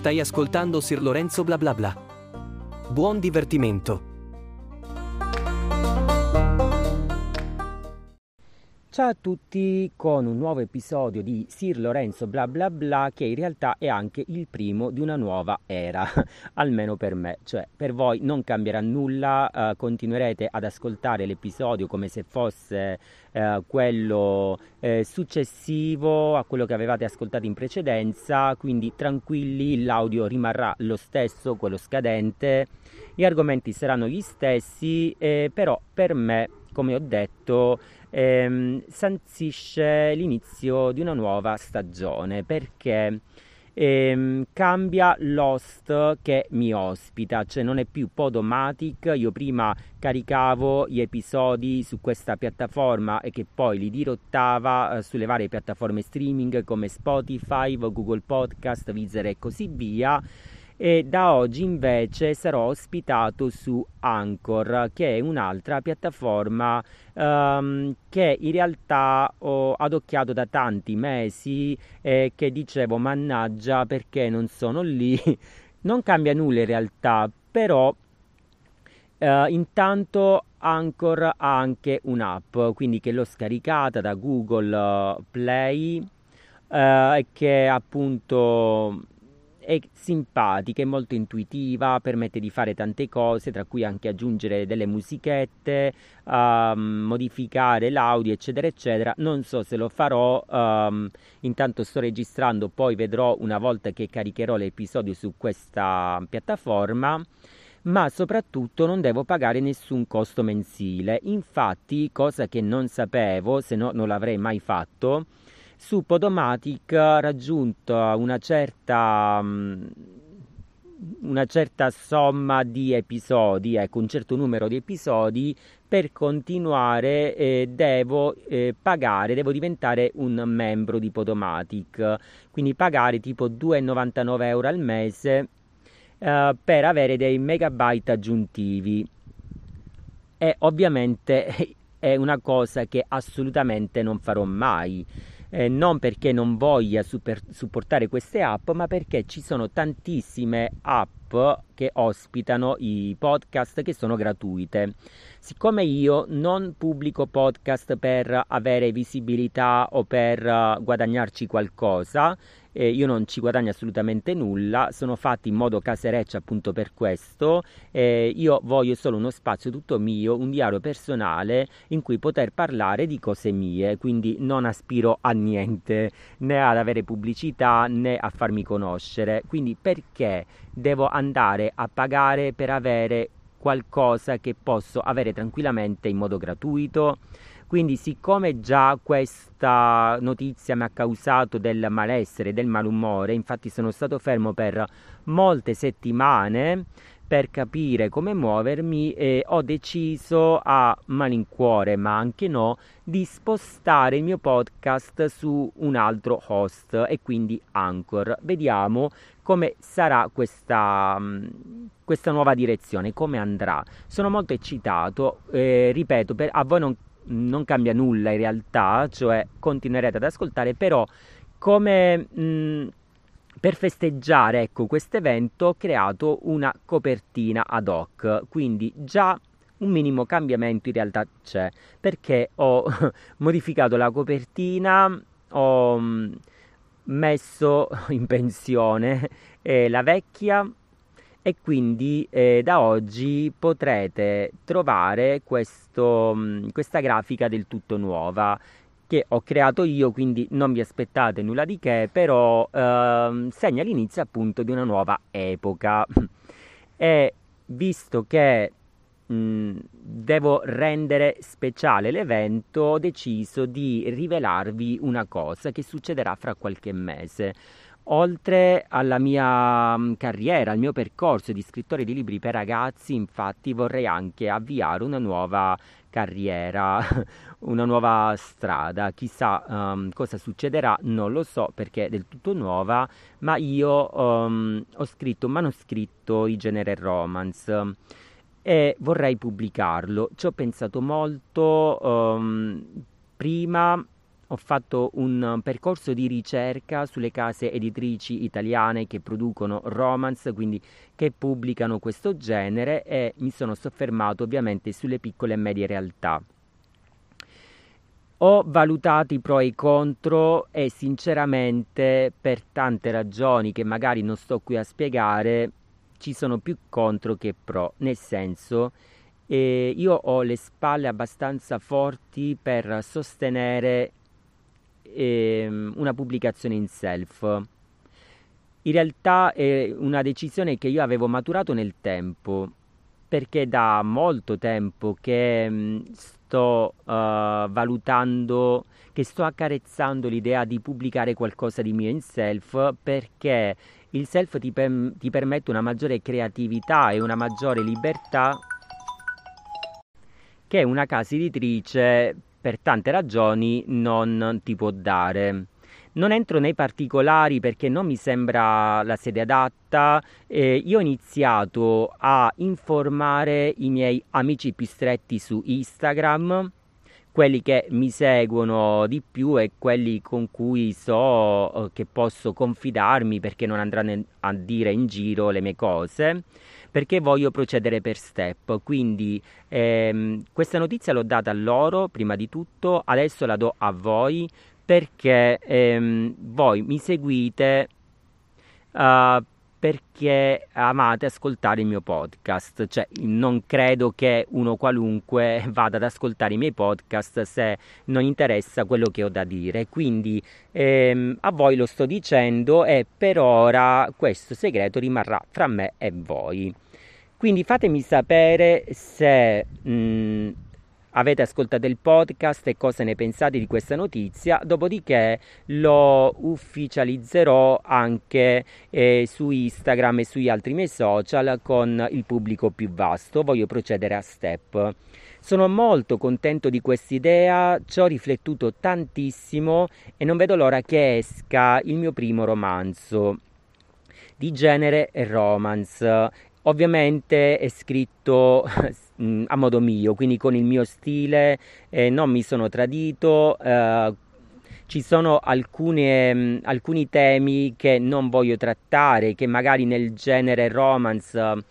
Stai ascoltando Sir Lorenzo bla bla bla. Buon divertimento. Ciao a tutti con un nuovo episodio di Sir Lorenzo bla bla bla che in realtà è anche il primo di una nuova era, almeno per me, cioè per voi non cambierà nulla, eh, continuerete ad ascoltare l'episodio come se fosse eh, quello eh, successivo a quello che avevate ascoltato in precedenza, quindi tranquilli, l'audio rimarrà lo stesso, quello scadente, gli argomenti saranno gli stessi, eh, però per me, come ho detto, ehm, sanzisce l'inizio di una nuova stagione perché ehm, cambia l'host che mi ospita, cioè non è più Podomatic, io prima caricavo gli episodi su questa piattaforma e che poi li dirottava eh, sulle varie piattaforme streaming come Spotify, Google Podcast, Vizer e così via e da oggi invece sarò ospitato su Anchor che è un'altra piattaforma um, che in realtà ho adocchiato da tanti mesi e che dicevo mannaggia perché non sono lì. Non cambia nulla in realtà però uh, intanto Anchor ha anche un'app quindi che l'ho scaricata da Google Play uh, che appunto è simpatica, è molto intuitiva, permette di fare tante cose, tra cui anche aggiungere delle musichette, um, modificare l'audio, eccetera, eccetera. Non so se lo farò, um, intanto sto registrando, poi vedrò una volta che caricherò l'episodio su questa piattaforma ma soprattutto non devo pagare nessun costo mensile. Infatti, cosa che non sapevo, se no non l'avrei mai fatto, su Podomatic raggiunta una certa mm, una certa somma di episodi, ecco, un certo numero di episodi, per continuare eh, devo eh, pagare, devo diventare un membro di Podomatic, quindi pagare tipo 2,99 euro al mese eh, per avere dei megabyte aggiuntivi. E ovviamente è una cosa che assolutamente non farò mai eh, non perché non voglia super, supportare queste app, ma perché ci sono tantissime app che ospitano i podcast che sono gratuite. Siccome io non pubblico podcast per avere visibilità o per uh, guadagnarci qualcosa, eh, io non ci guadagno assolutamente nulla, sono fatti in modo casereccio appunto per questo, eh, io voglio solo uno spazio tutto mio, un diario personale in cui poter parlare di cose mie, quindi non aspiro a niente, né ad avere pubblicità né a farmi conoscere, quindi perché devo andare a pagare per avere qualcosa che posso avere tranquillamente in modo gratuito. Quindi, siccome già questa notizia mi ha causato del malessere, del malumore, infatti sono stato fermo per molte settimane per capire come muovermi e ho deciso a malincuore, ma anche no, di spostare il mio podcast su un altro host e quindi Anchor. Vediamo come sarà questa, mm, questa nuova direzione, come andrà. Sono molto eccitato, eh, ripeto, per, a voi non, non, cambia nulla in realtà, cioè continuerete ad ascoltare, però come... Mh, mm, per festeggiare ecco, questo evento ho creato una copertina ad hoc, quindi già un minimo cambiamento in realtà c'è, perché ho modificato la copertina, ho mm, messo in pensione eh, la vecchia e quindi eh, da oggi potrete trovare questo, mm, questa grafica del tutto nuova che ho creato io, quindi non vi aspettate nulla di che, però ehm, segna l'inizio appunto di una nuova epoca. e visto che mm, devo rendere speciale l'evento, ho deciso di rivelarvi una cosa che succederà fra qualche mese. Oltre alla mia mm, carriera, al mio percorso di scrittore di libri per ragazzi, infatti vorrei anche avviare una nuova carriera, una nuova strada. Chissà um, cosa succederà, non lo so perché è del tutto nuova, ma io um, ho scritto un manoscritto di genere romance e vorrei pubblicarlo. Ci ho pensato molto um, prima ho fatto un percorso di ricerca sulle case editrici italiane che producono romance, quindi che pubblicano questo genere e mi sono soffermato ovviamente sulle piccole e medie realtà. Ho valutato i pro e i contro e sinceramente per tante ragioni che magari non sto qui a spiegare ci sono più contro che pro, nel senso eh, io ho le spalle abbastanza forti per sostenere eh, una pubblicazione in self. In realtà è una decisione che io avevo maturato nel tempo, perché da molto tempo che mh, sto uh, valutando, che sto accarezzando l'idea di pubblicare qualcosa di mio in self, perché il self ti, per- ti permette una maggiore creatività e una maggiore libertà che una casa editrice per tante ragioni non ti può dare. Non entro nei particolari perché non mi sembra la sede adatta. Eh, io ho iniziato a informare i miei amici più stretti su Instagram, quelli che mi seguono di più e quelli con cui so eh, che posso confidarmi perché non andranno a dire in giro le mie cose perché voglio procedere per step. Quindi ehm, questa notizia l'ho data a loro prima di tutto, adesso la do a voi perché ehm, voi mi seguite uh, perché amate ascoltare il mio podcast, cioè non credo che uno qualunque vada ad ascoltare i miei podcast se non interessa quello che ho da dire, quindi ehm, a voi lo sto dicendo e per ora questo segreto rimarrà fra me e voi. Quindi fatemi sapere se mh, avete ascoltato il podcast e cosa ne pensate di questa notizia, dopodiché lo ufficializzerò anche eh, su Instagram e sugli altri miei social con il pubblico più vasto. Voglio procedere a step. Sono molto contento di questa idea, ci ho riflettuto tantissimo e non vedo l'ora che esca il mio primo romanzo di genere romance Ovviamente è scritto mm, a modo mio, quindi con il mio stile, eh, non mi sono tradito. Eh, ci sono alcune, mm, alcuni temi che non voglio trattare, che magari nel genere romance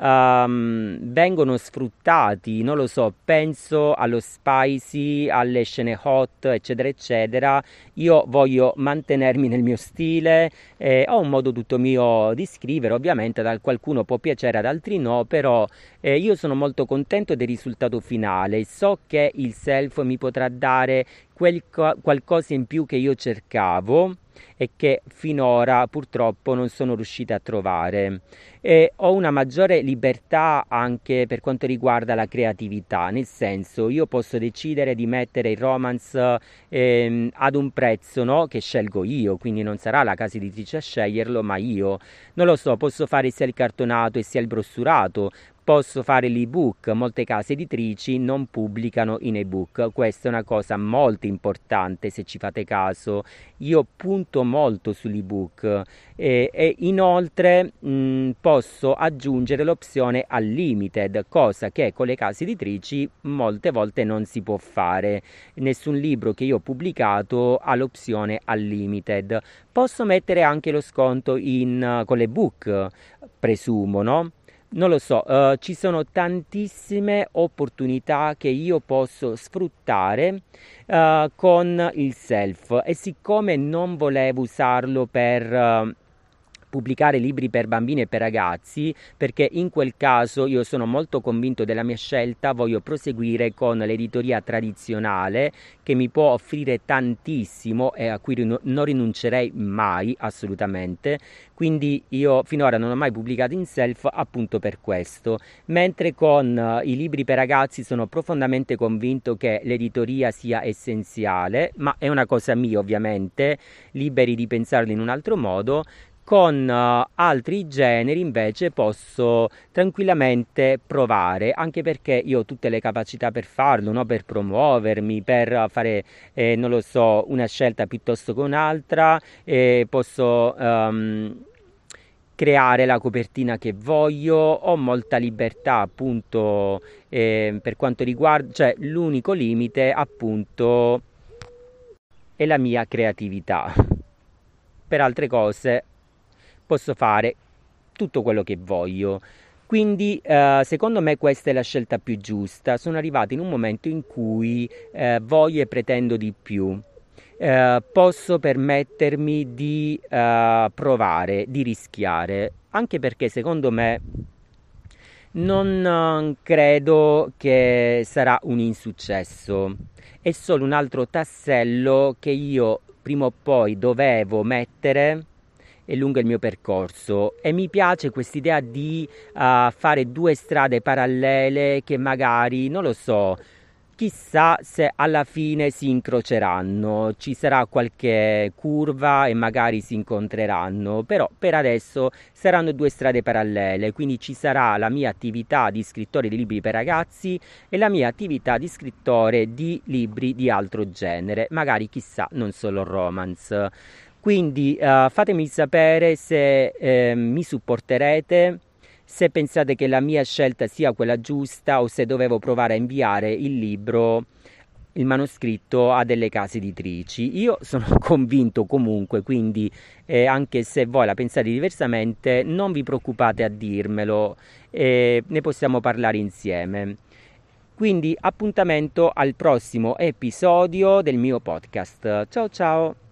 um, vengono sfruttati, non lo so, penso allo spicy, alle scene hot, eccetera, eccetera. Io voglio mantenermi nel mio stile, eh, ho un modo tutto mio di scrivere, ovviamente ad qualcuno può piacere, ad altri no, però eh, io sono molto contento del risultato finale, so che il self mi potrà dare quel qualcosa in più che io cercavo e che finora purtroppo non sono riuscita a trovare. E ho una maggiore libertà anche per quanto riguarda la creatività, nel senso io posso decidere di mettere il romance ehm, ad un prezzo no? che scelgo io, quindi non sarà la casa editrice a sceglierlo, ma io. Non lo so, posso fare sia il cartonato e sia il brossurato, posso fare l'ebook, molte case editrici non pubblicano in ebook, questa è una cosa molto importante se ci fate caso, io punto molto sull'ebook. E, e inoltre mh, posso aggiungere l'opzione unlimited, cosa che con le case editrici molte volte non si può fare, nessun libro che io ho pubblicato ha l'opzione unlimited, posso mettere anche lo sconto in, con l'ebook, presumo, no? Non lo so, uh, ci sono tantissime opportunità che io posso sfruttare uh, con il self. E siccome non volevo usarlo per uh, pubblicare libri per bambini e per ragazzi perché in quel caso io sono molto convinto della mia scelta, voglio proseguire con l'editoria tradizionale che mi può offrire tantissimo e a cui non rinuncerei mai assolutamente. Quindi io finora non ho mai pubblicato in self appunto per questo, mentre con uh, i libri per ragazzi sono profondamente convinto che l'editoria sia essenziale, ma è una cosa mia ovviamente, liberi di pensarlo in un altro modo, con uh, altri generi invece posso tranquillamente provare, anche perché io ho tutte le capacità per farlo, no? per promuovermi, per fare, eh, non lo so, una scelta piuttosto che un'altra, e posso... Um, creare la copertina che voglio, ho molta libertà appunto eh, per quanto riguarda, cioè l'unico limite appunto e la mia creatività. Per altre cose posso fare tutto quello che voglio. Quindi eh, secondo me questa è la scelta più giusta. Sono arrivato in un momento in cui eh, voglio e pretendo di più. Eh, posso permettermi di eh, provare, di rischiare, anche perché secondo me non credo che sarà un insuccesso. È solo un altro tassello che io prima o poi dovevo mettere lungo il mio percorso e mi piace quest'idea di uh, fare due strade parallele che magari, non lo so, chissà se alla fine si incroceranno, ci sarà qualche curva e magari si incontreranno, però per adesso saranno due strade parallele, quindi ci sarà la mia attività di scrittore di libri per ragazzi e la mia attività di scrittore di libri di altro genere, magari chissà non solo romance. Quindi uh, fatemi sapere se eh, mi supporterete se pensate che la mia scelta sia quella giusta o se dovevo provare a inviare il libro, il manoscritto a delle case editrici. Io sono convinto comunque, quindi eh, anche se voi la pensate diversamente, non vi preoccupate a dirmelo, eh, ne possiamo parlare insieme. Quindi appuntamento al prossimo episodio del mio podcast. Ciao ciao!